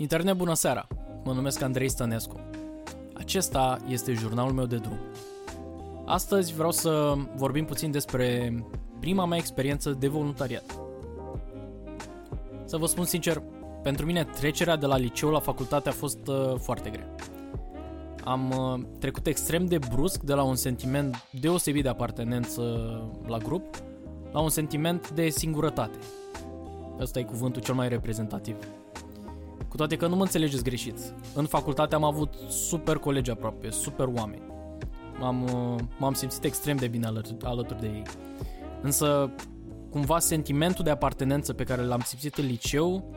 Internet, bună seara! Mă numesc Andrei Stănescu. Acesta este jurnalul meu de drum. Astăzi vreau să vorbim puțin despre prima mea experiență de voluntariat. Să vă spun sincer, pentru mine trecerea de la liceu la facultate a fost uh, foarte grea. Am uh, trecut extrem de brusc de la un sentiment deosebit de apartenență la grup la un sentiment de singurătate. Ăsta e cuvântul cel mai reprezentativ. Cu toate că nu mă înțelegeți greșit. În facultate am avut super colegi aproape, super oameni. M-am, uh, m-am simțit extrem de bine alături, alături de ei. Însă, cumva, sentimentul de apartenență pe care l-am simțit în liceu,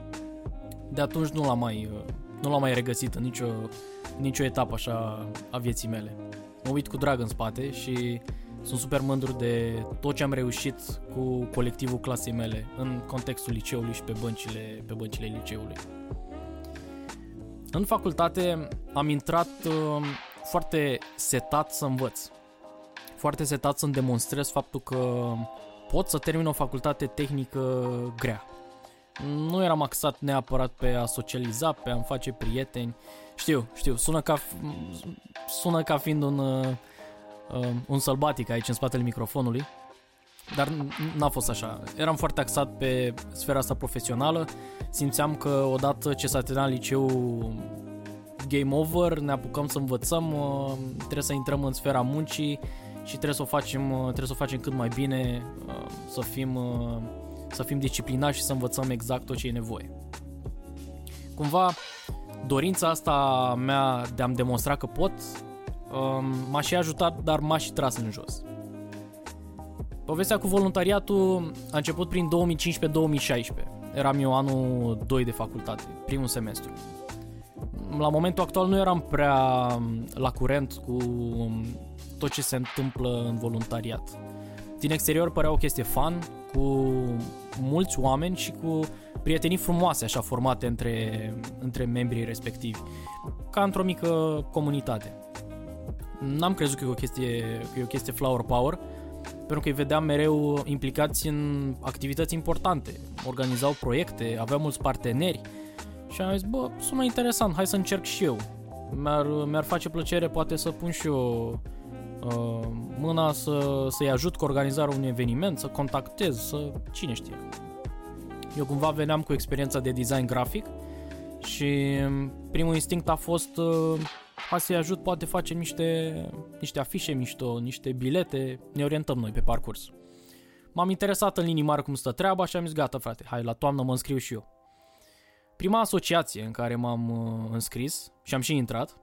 de atunci nu l-am mai, uh, nu l-am mai regăsit în nicio, în nicio etapă așa a vieții mele. Mă uit cu drag în spate și sunt super mândru de tot ce am reușit cu colectivul clasei mele în contextul liceului și pe băncile, pe băncile liceului. În facultate am intrat uh, foarte setat să învăț. Foarte setat să-mi demonstrez faptul că pot să termin o facultate tehnică grea. Nu eram axat neapărat pe a socializa, pe a-mi face prieteni. Știu, știu, sună ca, sună ca fiind un, uh, un sălbatic aici în spatele microfonului, dar n-a fost așa. Eram foarte axat pe sfera asta profesională. Simțeam că odată ce s-a terminat liceu game over, ne apucăm să învățăm, uh, trebuie să intrăm în sfera muncii și trebuie să o facem, uh, trebuie să o facem cât mai bine, uh, să fim, să fim disciplinați și să învățăm exact tot ce e nevoie. Cumva, dorința asta mea de a-mi demonstra că pot um, m-a și ajutat, dar m-a și tras în jos. Povestea cu voluntariatul a început prin 2015-2016. Eram eu anul 2 de facultate, primul semestru. La momentul actual nu eram prea um, la curent cu um, tot ce se întâmplă în voluntariat. Din exterior părea o chestie fun, cu mulți oameni și cu prietenii frumoase așa formate între, între membrii respectivi, ca într-o mică comunitate. N-am crezut că e o chestie, că e o chestie flower power, pentru că îi vedeam mereu implicați în activități importante, organizau proiecte, aveau mulți parteneri și am zis, bă, sună interesant, hai să încerc și eu. Mi-ar, mi-ar face plăcere poate să pun și eu uh, mâna să, să-i ajut cu organizarea unui eveniment, să contactez, să cine știe. Eu cumva veneam cu experiența de design grafic și primul instinct a fost uh, hai să-i ajut, poate facem niște, niște afișe mișto, niște bilete, ne orientăm noi pe parcurs. M-am interesat în linii mari cum stă treaba și am zis gata frate, hai la toamnă mă înscriu și eu. Prima asociație în care m-am uh, înscris și am și intrat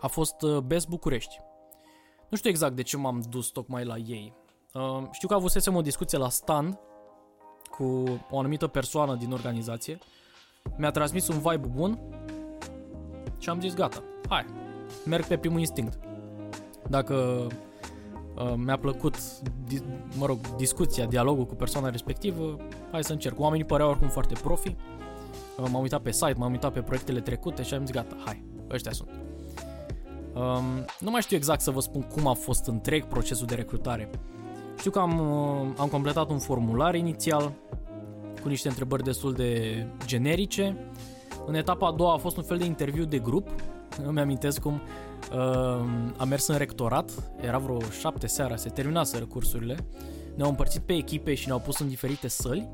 a fost uh, Best București. Nu știu exact de ce m-am dus tocmai la ei. Uh, știu că avusesem o discuție la stand cu o anumită persoană din organizație. Mi-a transmis un vibe bun și am zis gata, hai, merg pe primul instinct. Dacă uh, mi-a plăcut, di- mă rog, discuția, dialogul cu persoana respectivă, hai să încerc. Oamenii păreau oricum foarte profi, uh, m-am uitat pe site, m-am uitat pe proiectele trecute și am zis gata, hai, ăștia sunt. Um, nu mai știu exact să vă spun cum a fost întreg procesul de recrutare. Știu că am, uh, am completat un formular inițial cu niște întrebări destul de generice. În etapa a doua a fost un fel de interviu de grup îmi amintesc cum uh, am mers în rectorat, era vreo șapte seara, se terminaseră cursurile, ne-au împărțit pe echipe și ne-au pus în diferite săli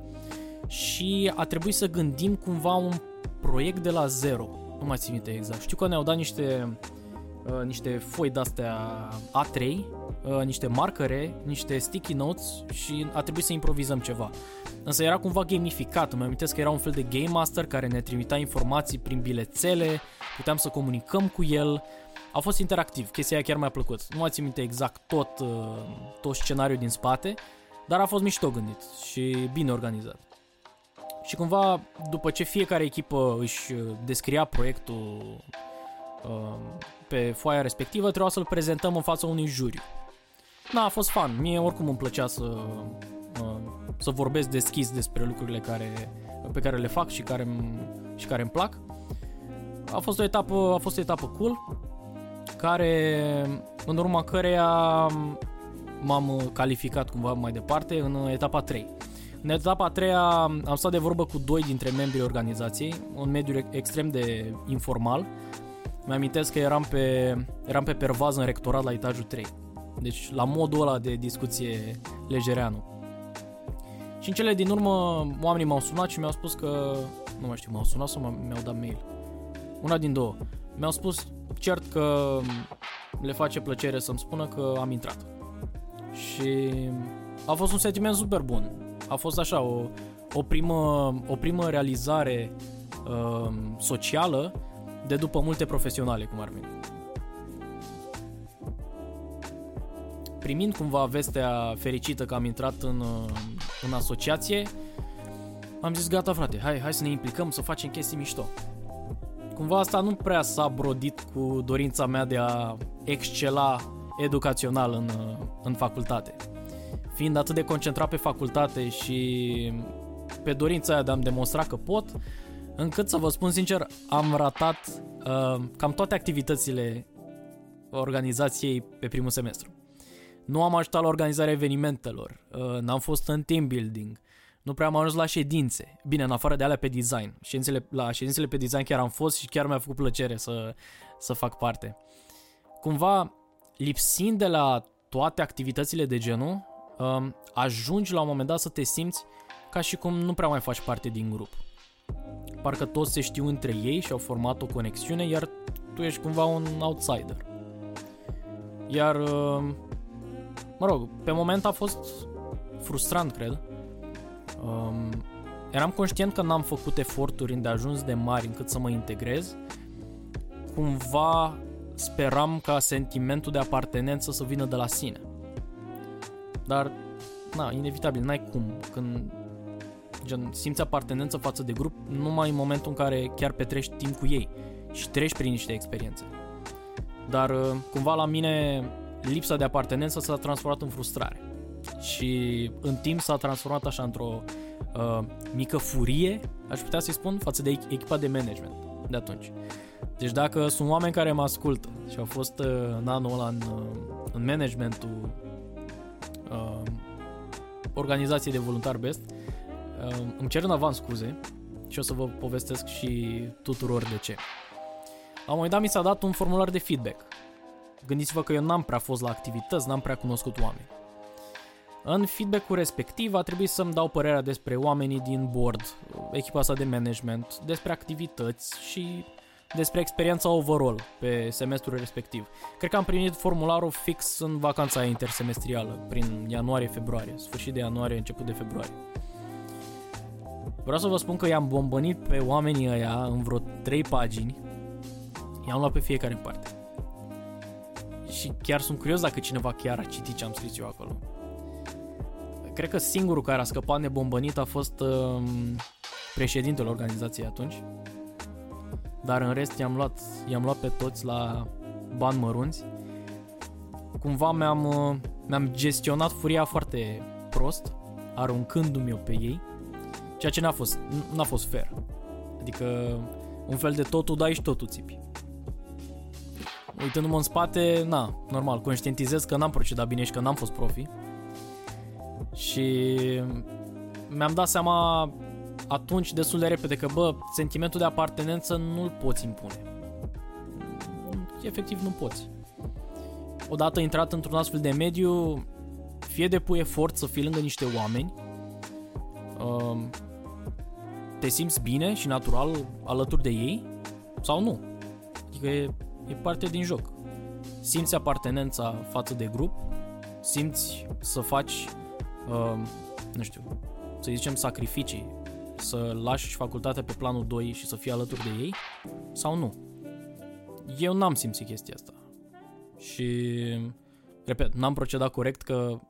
și a trebuit să gândim cumva un proiect de la zero. Nu mai țin minte exact. Știu că ne-au dat niște, uh, niște foi de-astea A3, uh, niște marcare, niște sticky notes și a trebuit să improvizăm ceva. Însă era cumva gamificat, îmi amintesc că era un fel de game master care ne trimitea informații prin bilețele, puteam să comunicăm cu el, a fost interactiv, chestia aia chiar mi-a plăcut. Nu mai țin minte exact tot, uh, tot scenariul din spate, dar a fost mișto gândit și bine organizat. Și cumva, după ce fiecare echipă își uh, descria proiectul uh, pe foaia respectivă, trebuia să-l prezentăm în fața unui juriu. Da, a fost fan. Mie oricum îmi plăcea să, să vorbesc deschis despre lucrurile care, pe care le fac și care, și care îmi plac a fost o etapă, a fost o etapă cool, care, în urma căreia m-am calificat cumva mai departe în etapa 3. În etapa a treia am stat de vorbă cu doi dintre membrii organizației, un mediu extrem de informal. Mi-amintesc că eram pe, eram pe pervază în rectorat la etajul 3. Deci la modul ăla de discuție legereanu. Și în cele din urmă oamenii m-au sunat și mi-au spus că... Nu mai știu, m-au sunat sau mi-au dat mail. Una din două. Mi-au spus cert că le face plăcere să-mi spună că am intrat. Și a fost un sentiment super bun. A fost așa, o, o, primă, o primă realizare uh, socială de după multe profesionale, cum ar veni. Primind cumva vestea fericită că am intrat în, uh, în asociație, am zis gata frate, hai, hai să ne implicăm, să facem chestii mișto. Cumva asta nu prea s-a brodit cu dorința mea de a excela educațional în, uh, în facultate fiind atât de concentrat pe facultate și pe dorința aia de a-mi demonstra că pot, încât să vă spun sincer, am ratat uh, cam toate activitățile organizației pe primul semestru. Nu am ajutat la organizarea evenimentelor, uh, n-am fost în team building, nu prea am ajuns la ședințe. Bine, în afară de alea pe design. Ședințele, la ședințele pe design chiar am fost și chiar mi-a făcut plăcere să, să fac parte. Cumva, lipsind de la toate activitățile de genul, um, ajungi la un moment dat să te simți ca și cum nu prea mai faci parte din grup. Parcă toți se știu între ei și au format o conexiune, iar tu ești cumva un outsider. Iar, um, mă rog, pe moment a fost frustrant, cred. Um, eram conștient că n-am făcut eforturi ajuns de mari încât să mă integrez. Cumva speram ca sentimentul de apartenență să vină de la sine. Dar, na, inevitabil, n-ai cum. Când gen, simți apartenență față de grup, numai în momentul în care chiar petrești timp cu ei și treci prin niște experiențe. Dar, uh, cumva, la mine, lipsa de apartenență s-a transformat în frustrare. Și în timp s-a transformat așa într-o uh, mică furie, aș putea să-i spun, față de echipa de management de atunci. Deci dacă sunt oameni care mă ascultă și au fost uh, în anul ăla în, uh, în managementul uh, organizație de voluntari Best, uh, îmi cer în avans scuze și o să vă povestesc și tuturor de ce. La un moment dat mi s-a dat un formular de feedback. Gândiți-vă că eu n-am prea fost la activități, n-am prea cunoscut oameni. În feedback-ul respectiv a trebuit să-mi dau părerea despre oamenii din board, echipa sa de management, despre activități și despre experiența overall pe semestrul respectiv. Cred că am primit formularul fix în vacanța intersemestrială, prin ianuarie-februarie, sfârșit de ianuarie, început de februarie. Vreau să vă spun că i-am bombănit pe oamenii ăia în vreo 3 pagini, i-am luat pe fiecare în parte. Și chiar sunt curios dacă cineva chiar a citit ce am scris eu acolo. Cred că singurul care a scăpat nebombănit a fost uh, președintele organizației atunci, dar în rest i-am luat, i-am luat pe toți la bani mărunți. Cumva mi-am, uh, mi-am gestionat furia foarte prost, aruncându-mi-o pe ei, ceea ce n-a fost, n-a fost fair. Adică un fel de totul dai și totul țipi. Uitându-mă în spate, na, normal, conștientizez că n-am procedat bine și că n-am fost profi. Și mi-am dat seama atunci destul de repede că, bă, sentimentul de apartenență nu-l poți impune. Efectiv nu poți. Odată intrat într-un astfel de mediu, fie depui efort să fii lângă niște oameni, um, te simți bine și natural alături de ei, sau nu. Adică e, e parte din joc. Simți apartenența față de grup, simți să faci, uh, nu știu, să zicem sacrificii să lași facultatea pe planul 2 și să fii alături de ei sau nu. Eu n-am simțit chestia asta. Și, repet, n-am procedat corect că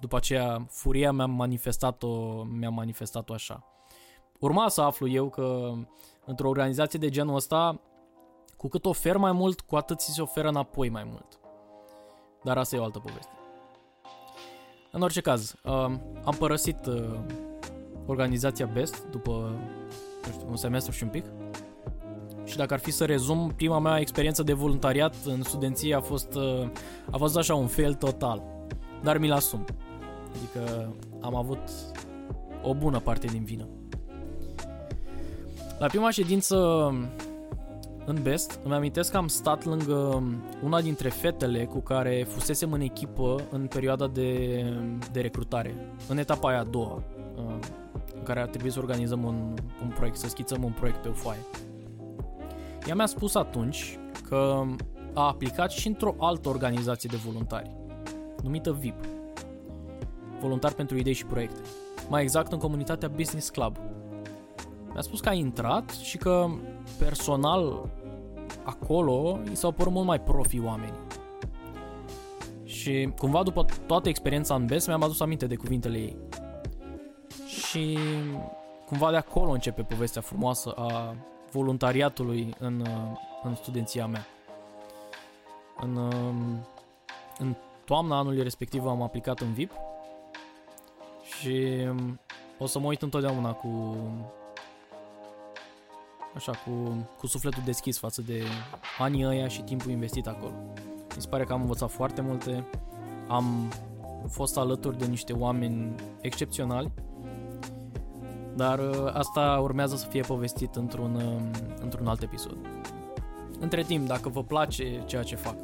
după aceea furia mi-a manifestat-o, mi-a manifestat-o așa. Urma să aflu eu că într-o organizație de genul ăsta, cu cât ofer mai mult, cu atât ți se oferă înapoi mai mult. Dar asta e o altă poveste. În orice caz, uh, am părăsit uh, organizația BEST după nu știu, un semestru și un pic. Și dacă ar fi să rezum, prima mea experiență de voluntariat în studenție a fost, uh, a fost așa un fail total. Dar mi-l asum. Adică am avut o bună parte din vină. La prima ședință în Best, îmi amintesc că am stat lângă una dintre fetele cu care fusesem în echipă în perioada de, de recrutare, în etapa aia a doua, uh, în care ar trebui să organizăm un, un proiect, să schițăm un proiect pe o foaie. Ea mi-a spus atunci că a aplicat și într-o altă organizație de voluntari, numită VIP, Voluntar pentru Idei și Proiecte, mai exact în comunitatea Business Club. Mi-a spus că a intrat și că personal acolo i s-au părut mult mai profi oameni. Și cumva după toată experiența în BES mi-am adus aminte de cuvintele ei. Și cumva de acolo începe povestea frumoasă a voluntariatului în, în studenția mea. În, în toamna anului respectiv am aplicat în VIP și o să mă uit întotdeauna cu așa, cu, cu sufletul deschis față de anii ăia și timpul investit acolo. Mi se pare că am învățat foarte multe, am fost alături de niște oameni excepționali, dar uh, asta urmează să fie povestit într-un, uh, într-un alt episod. Între timp, dacă vă place ceea ce fac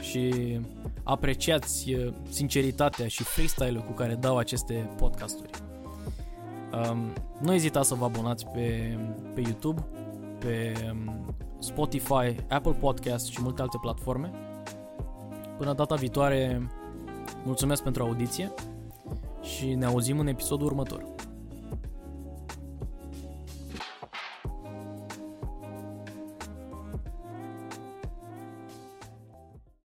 și apreciați uh, sinceritatea și freestyle-ul cu care dau aceste podcasturi, Um, nu ezitați să vă abonați pe, pe YouTube, pe um, Spotify, Apple Podcast și multe alte platforme. Până data viitoare, mulțumesc pentru audiție și ne auzim în episodul următor.